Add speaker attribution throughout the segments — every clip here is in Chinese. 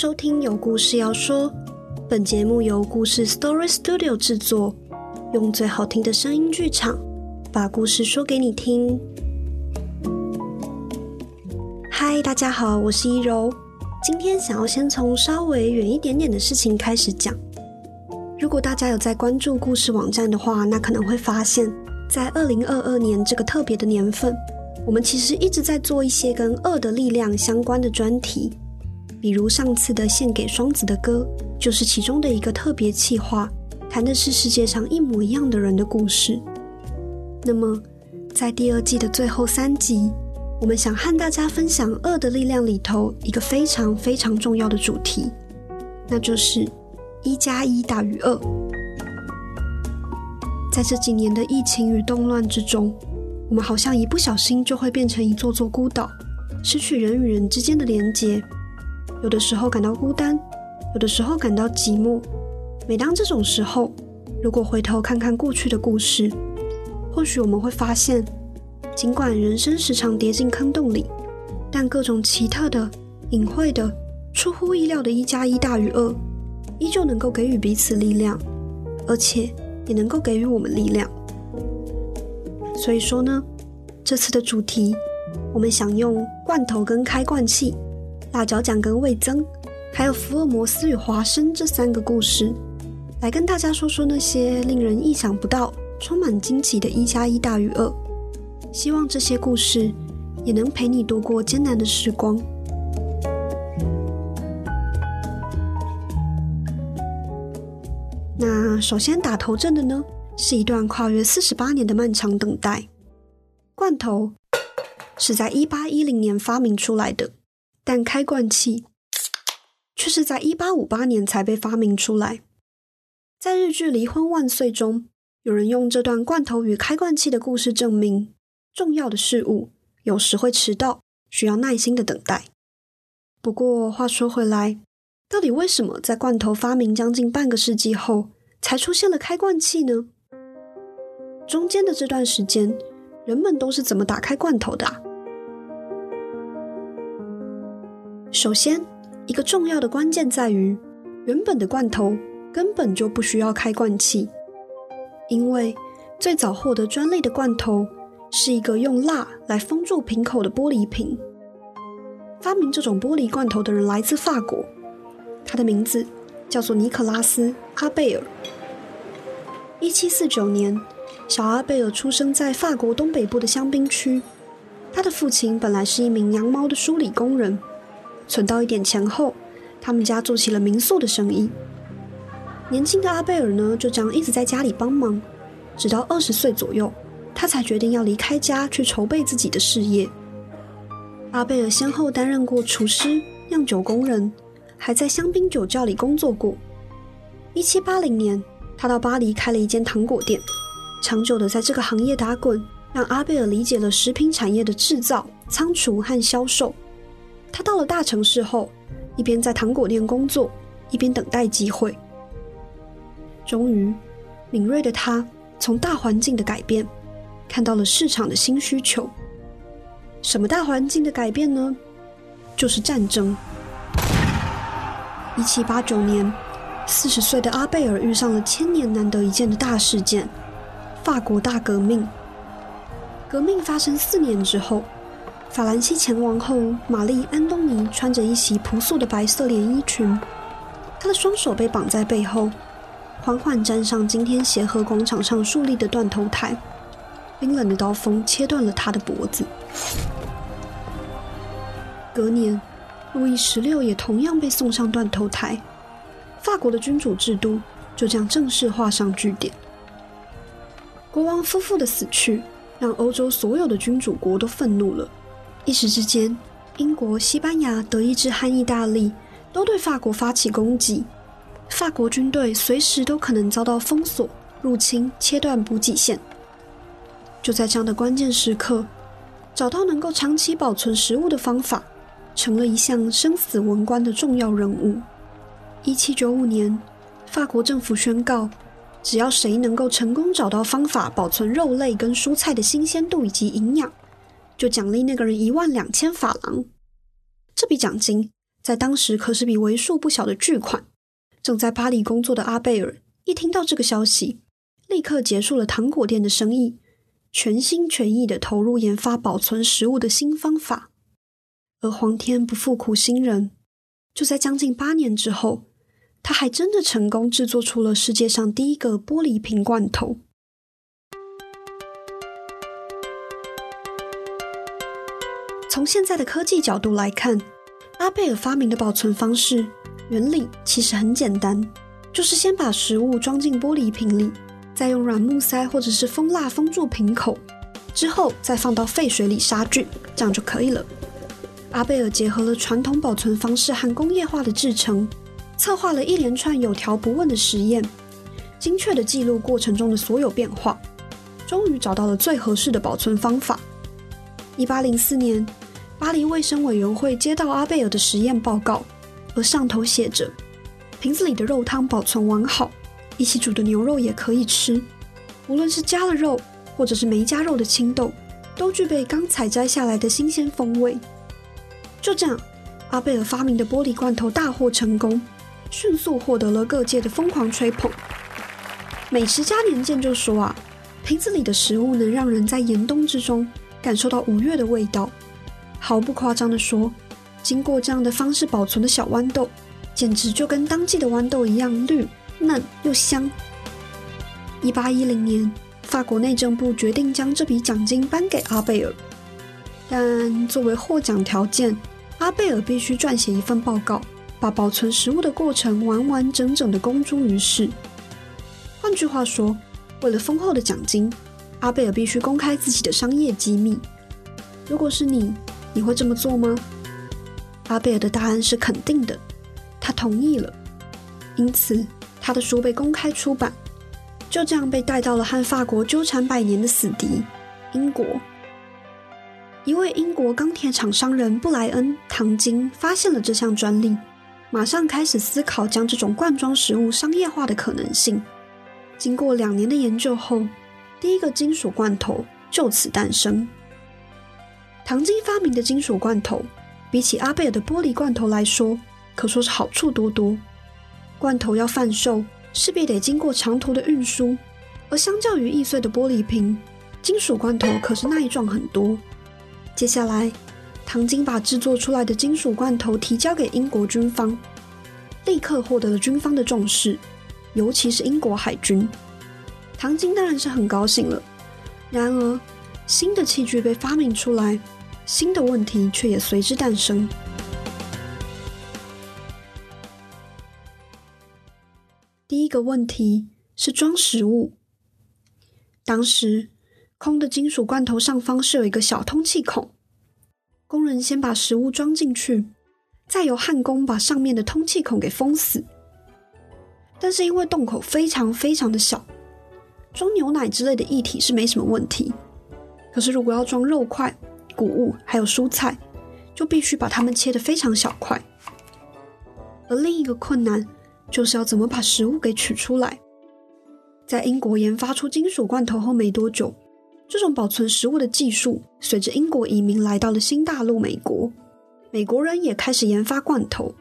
Speaker 1: 收听有故事要说，本节目由故事 Story Studio 制作，用最好听的声音剧场把故事说给你听。嗨，大家好，我是一柔。今天想要先从稍微远一点点的事情开始讲。如果大家有在关注故事网站的话，那可能会发现，在二零二二年这个特别的年份，我们其实一直在做一些跟恶的力量相关的专题。比如上次的献给双子的歌，就是其中的一个特别企划，谈的是世界上一模一样的人的故事。那么，在第二季的最后三集，我们想和大家分享恶的力量里头一个非常非常重要的主题，那就是一加一大于二。在这几年的疫情与动乱之中，我们好像一不小心就会变成一座座孤岛，失去人与人之间的连结。有的时候感到孤单，有的时候感到寂寞。每当这种时候，如果回头看看过去的故事，或许我们会发现，尽管人生时常跌进坑洞里，但各种奇特的、隐晦的、出乎意料的“一加一大于二”，依旧能够给予彼此力量，而且也能够给予我们力量。所以说呢，这次的主题，我们想用罐头跟开罐器。大脚掌跟味增，还有福尔摩斯与华生这三个故事，来跟大家说说那些令人意想不到、充满惊奇的“一加一大于二”。希望这些故事也能陪你度过艰难的时光。那首先打头阵的呢，是一段跨越四十八年的漫长等待。罐头是在一八一零年发明出来的。但开罐器却是在一八五八年才被发明出来。在日剧《离婚万岁》中，有人用这段罐头与开罐器的故事证明，重要的事物有时会迟到，需要耐心的等待。不过话说回来，到底为什么在罐头发明将近半个世纪后，才出现了开罐器呢？中间的这段时间，人们都是怎么打开罐头的？首先，一个重要的关键在于，原本的罐头根本就不需要开罐器，因为最早获得专利的罐头是一个用蜡来封住瓶口的玻璃瓶。发明这种玻璃罐头的人来自法国，他的名字叫做尼克拉斯·阿贝尔。一七四九年，小阿贝尔出生在法国东北部的香槟区，他的父亲本来是一名羊毛的梳理工人。存到一点钱后，他们家做起了民宿的生意。年轻的阿贝尔呢，就这样一直在家里帮忙，直到二十岁左右，他才决定要离开家去筹备自己的事业。阿贝尔先后担任过厨师、酿酒工人，还在香槟酒窖里工作过。一七八零年，他到巴黎开了一间糖果店，长久的在这个行业打滚，让阿贝尔理解了食品产业的制造、仓储和销售。他到了大城市后，一边在糖果店工作，一边等待机会。终于，敏锐的他从大环境的改变看到了市场的新需求。什么大环境的改变呢？就是战争。一七八九年，四十岁的阿贝尔遇上了千年难得一见的大事件——法国大革命。革命发生四年之后。法兰西前王后玛丽·安东尼穿着一袭朴素的白色连衣裙，她的双手被绑在背后，缓缓站上今天协和广场上竖立的断头台。冰冷的刀锋切断了她的脖子。隔年，路易十六也同样被送上断头台。法国的君主制度就这样正式画上句点。国王夫妇的死去，让欧洲所有的君主国都愤怒了。一时之间，英国、西班牙、德意志和意大利都对法国发起攻击，法国军队随时都可能遭到封锁、入侵、切断补给线。就在这样的关键时刻，找到能够长期保存食物的方法，成了一项生死文官的重要任务。一七九五年，法国政府宣告，只要谁能够成功找到方法保存肉类跟蔬菜的新鲜度以及营养。就奖励那个人一万两千法郎。这笔奖金在当时可是笔为数不小的巨款。正在巴黎工作的阿贝尔一听到这个消息，立刻结束了糖果店的生意，全心全意的投入研发保存食物的新方法。而皇天不负苦心人，就在将近八年之后，他还真的成功制作出了世界上第一个玻璃瓶罐头。从现在的科技角度来看，阿贝尔发明的保存方式原理其实很简单，就是先把食物装进玻璃瓶里，再用软木塞或者是蜂蜡封住瓶口，之后再放到沸水里杀菌，这样就可以了。阿贝尔结合了传统保存方式和工业化的制成，策划了一连串有条不紊的实验，精确地记录过程中的所有变化，终于找到了最合适的保存方法。一八零四年，巴黎卫生委员会接到阿贝尔的实验报告，而上头写着：瓶子里的肉汤保存完好，一起煮的牛肉也可以吃，无论是加了肉或者是没加肉的青豆，都具备刚采摘下来的新鲜风味。就这样，阿贝尔发明的玻璃罐头大获成功，迅速获得了各界的疯狂吹捧。美食家年鉴就说啊，瓶子里的食物能让人在严冬之中感受到五月的味道。毫不夸张地说，经过这样的方式保存的小豌豆，简直就跟当季的豌豆一样绿嫩又香。一八一零年，法国内政部决定将这笔奖金颁给阿贝尔。但作为获奖条件，阿贝尔必须撰写一份报告，把保存食物的过程完完整整的公诸于世。换句话说，为了丰厚的奖金，阿贝尔必须公开自己的商业机密。如果是你，你会这么做吗？阿贝尔的答案是肯定的，他同意了。因此，他的书被公开出版，就这样被带到了和法国纠缠百年的死敌——英国。一位英国钢铁厂商人布莱恩·唐金发现了这项专利，马上开始思考将这种罐装食物商业化的可能性。经过两年的研究后，第一个金属罐头就此诞生。唐金发明的金属罐头，比起阿贝尔的玻璃罐头来说，可说是好处多多。罐头要贩售，势必得经过长途的运输，而相较于易碎的玻璃瓶，金属罐头可是耐撞很多。接下来，唐金把制作出来的金属罐头提交给英国军方，立刻获得了军方的重视，尤其是英国海军。唐金当然是很高兴了。然而，新的器具被发明出来，新的问题却也随之诞生。第一个问题是装食物。当时。空的金属罐头上方是有一个小通气孔，工人先把食物装进去，再由焊工把上面的通气孔给封死。但是因为洞口非常非常的小，装牛奶之类的液体是没什么问题。可是如果要装肉块、谷物还有蔬菜，就必须把它们切得非常小块。而另一个困难就是要怎么把食物给取出来。在英国研发出金属罐头后没多久。这种保存食物的技术随着英国移民来到了新大陆美国，美国人也开始研发罐头。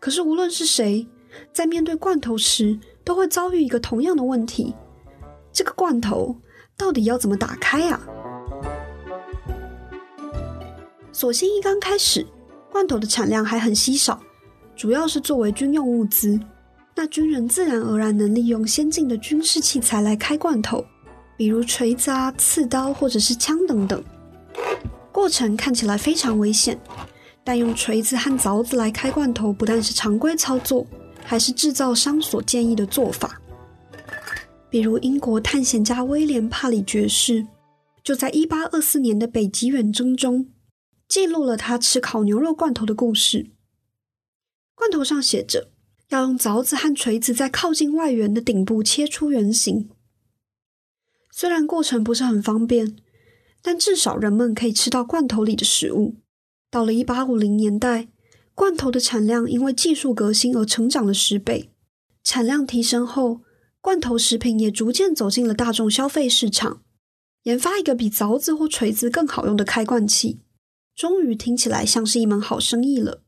Speaker 1: 可是无论是谁，在面对罐头时，都会遭遇一个同样的问题：这个罐头到底要怎么打开啊？所幸一刚开始，罐头的产量还很稀少，主要是作为军用物资，那军人自然而然能利用先进的军事器材来开罐头。比如锤子啊、刺刀或者是枪等等，过程看起来非常危险。但用锤子和凿子来开罐头，不但是常规操作，还是制造商所建议的做法。比如英国探险家威廉·帕里爵士，就在1824年的北极远征中，记录了他吃烤牛肉罐头的故事。罐头上写着，要用凿子和锤子在靠近外缘的顶部切出圆形。虽然过程不是很方便，但至少人们可以吃到罐头里的食物。到了一八五零年代，罐头的产量因为技术革新而成长了十倍。产量提升后，罐头食品也逐渐走进了大众消费市场。研发一个比凿子或锤子更好用的开罐器，终于听起来像是一门好生意了。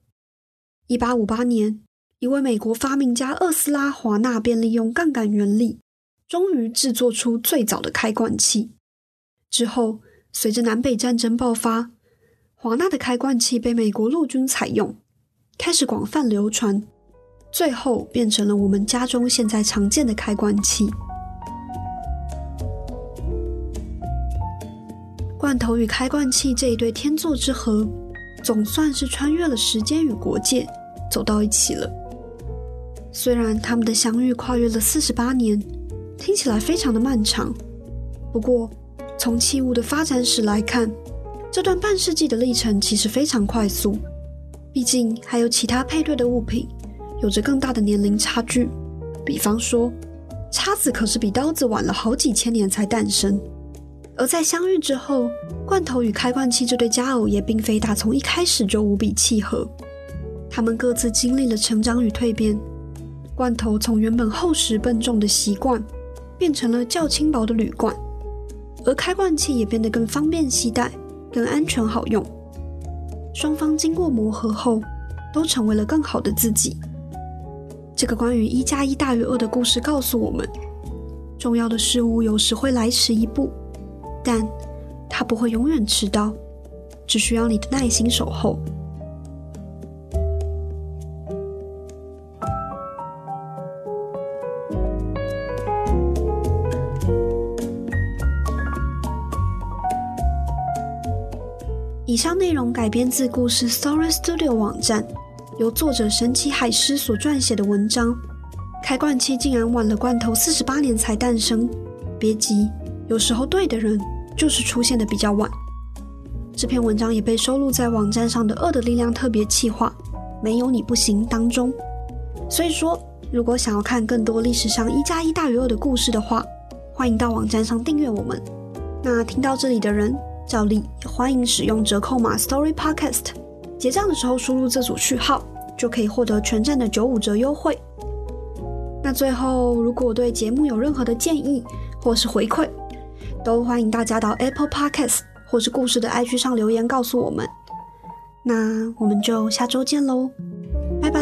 Speaker 1: 一八五八年，一位美国发明家厄斯拉·华纳便利用杠杆原理，终于制作出最早的开罐器。之后，随着南北战争爆发，华纳的开罐器被美国陆军采用，开始广泛流传，最后变成了我们家中现在常见的开罐器。罐头与开罐器这一对天作之合，总算是穿越了时间与国界，走到一起了。虽然他们的相遇跨越了四十八年，听起来非常的漫长，不过从器物的发展史来看，这段半世纪的历程其实非常快速。毕竟还有其他配对的物品，有着更大的年龄差距。比方说，叉子可是比刀子晚了好几千年才诞生。而在相遇之后，罐头与开罐器这对佳偶也并非打从一开始就无比契合，他们各自经历了成长与蜕变。罐头从原本厚实笨重的锡罐，变成了较轻薄的铝罐，而开罐器也变得更方便携带、更安全好用。双方经过磨合后，都成为了更好的自己。这个关于一加一大于二的故事告诉我们，重要的事物有时会来迟一步。但它不会永远迟到，只需要你的耐心守候。以上内容改编自故事 Story Studio 网站，由作者神奇海狮所撰写的文章。开罐器竟然晚了罐头四十八年才诞生，别急，有时候对的人。就是出现的比较晚。这篇文章也被收录在网站上的《恶的力量》特别企划《没有你不行》当中。所以说，如果想要看更多历史上一加一大于二的故事的话，欢迎到网站上订阅我们。那听到这里的人，照例也欢迎使用折扣码 Story Podcast，结账的时候输入这组序号，就可以获得全站的九五折优惠。那最后，如果对节目有任何的建议或是回馈，都欢迎大家到 Apple Podcast 或是故事的 IG 上留言告诉我们。那我们就下周见喽，拜拜。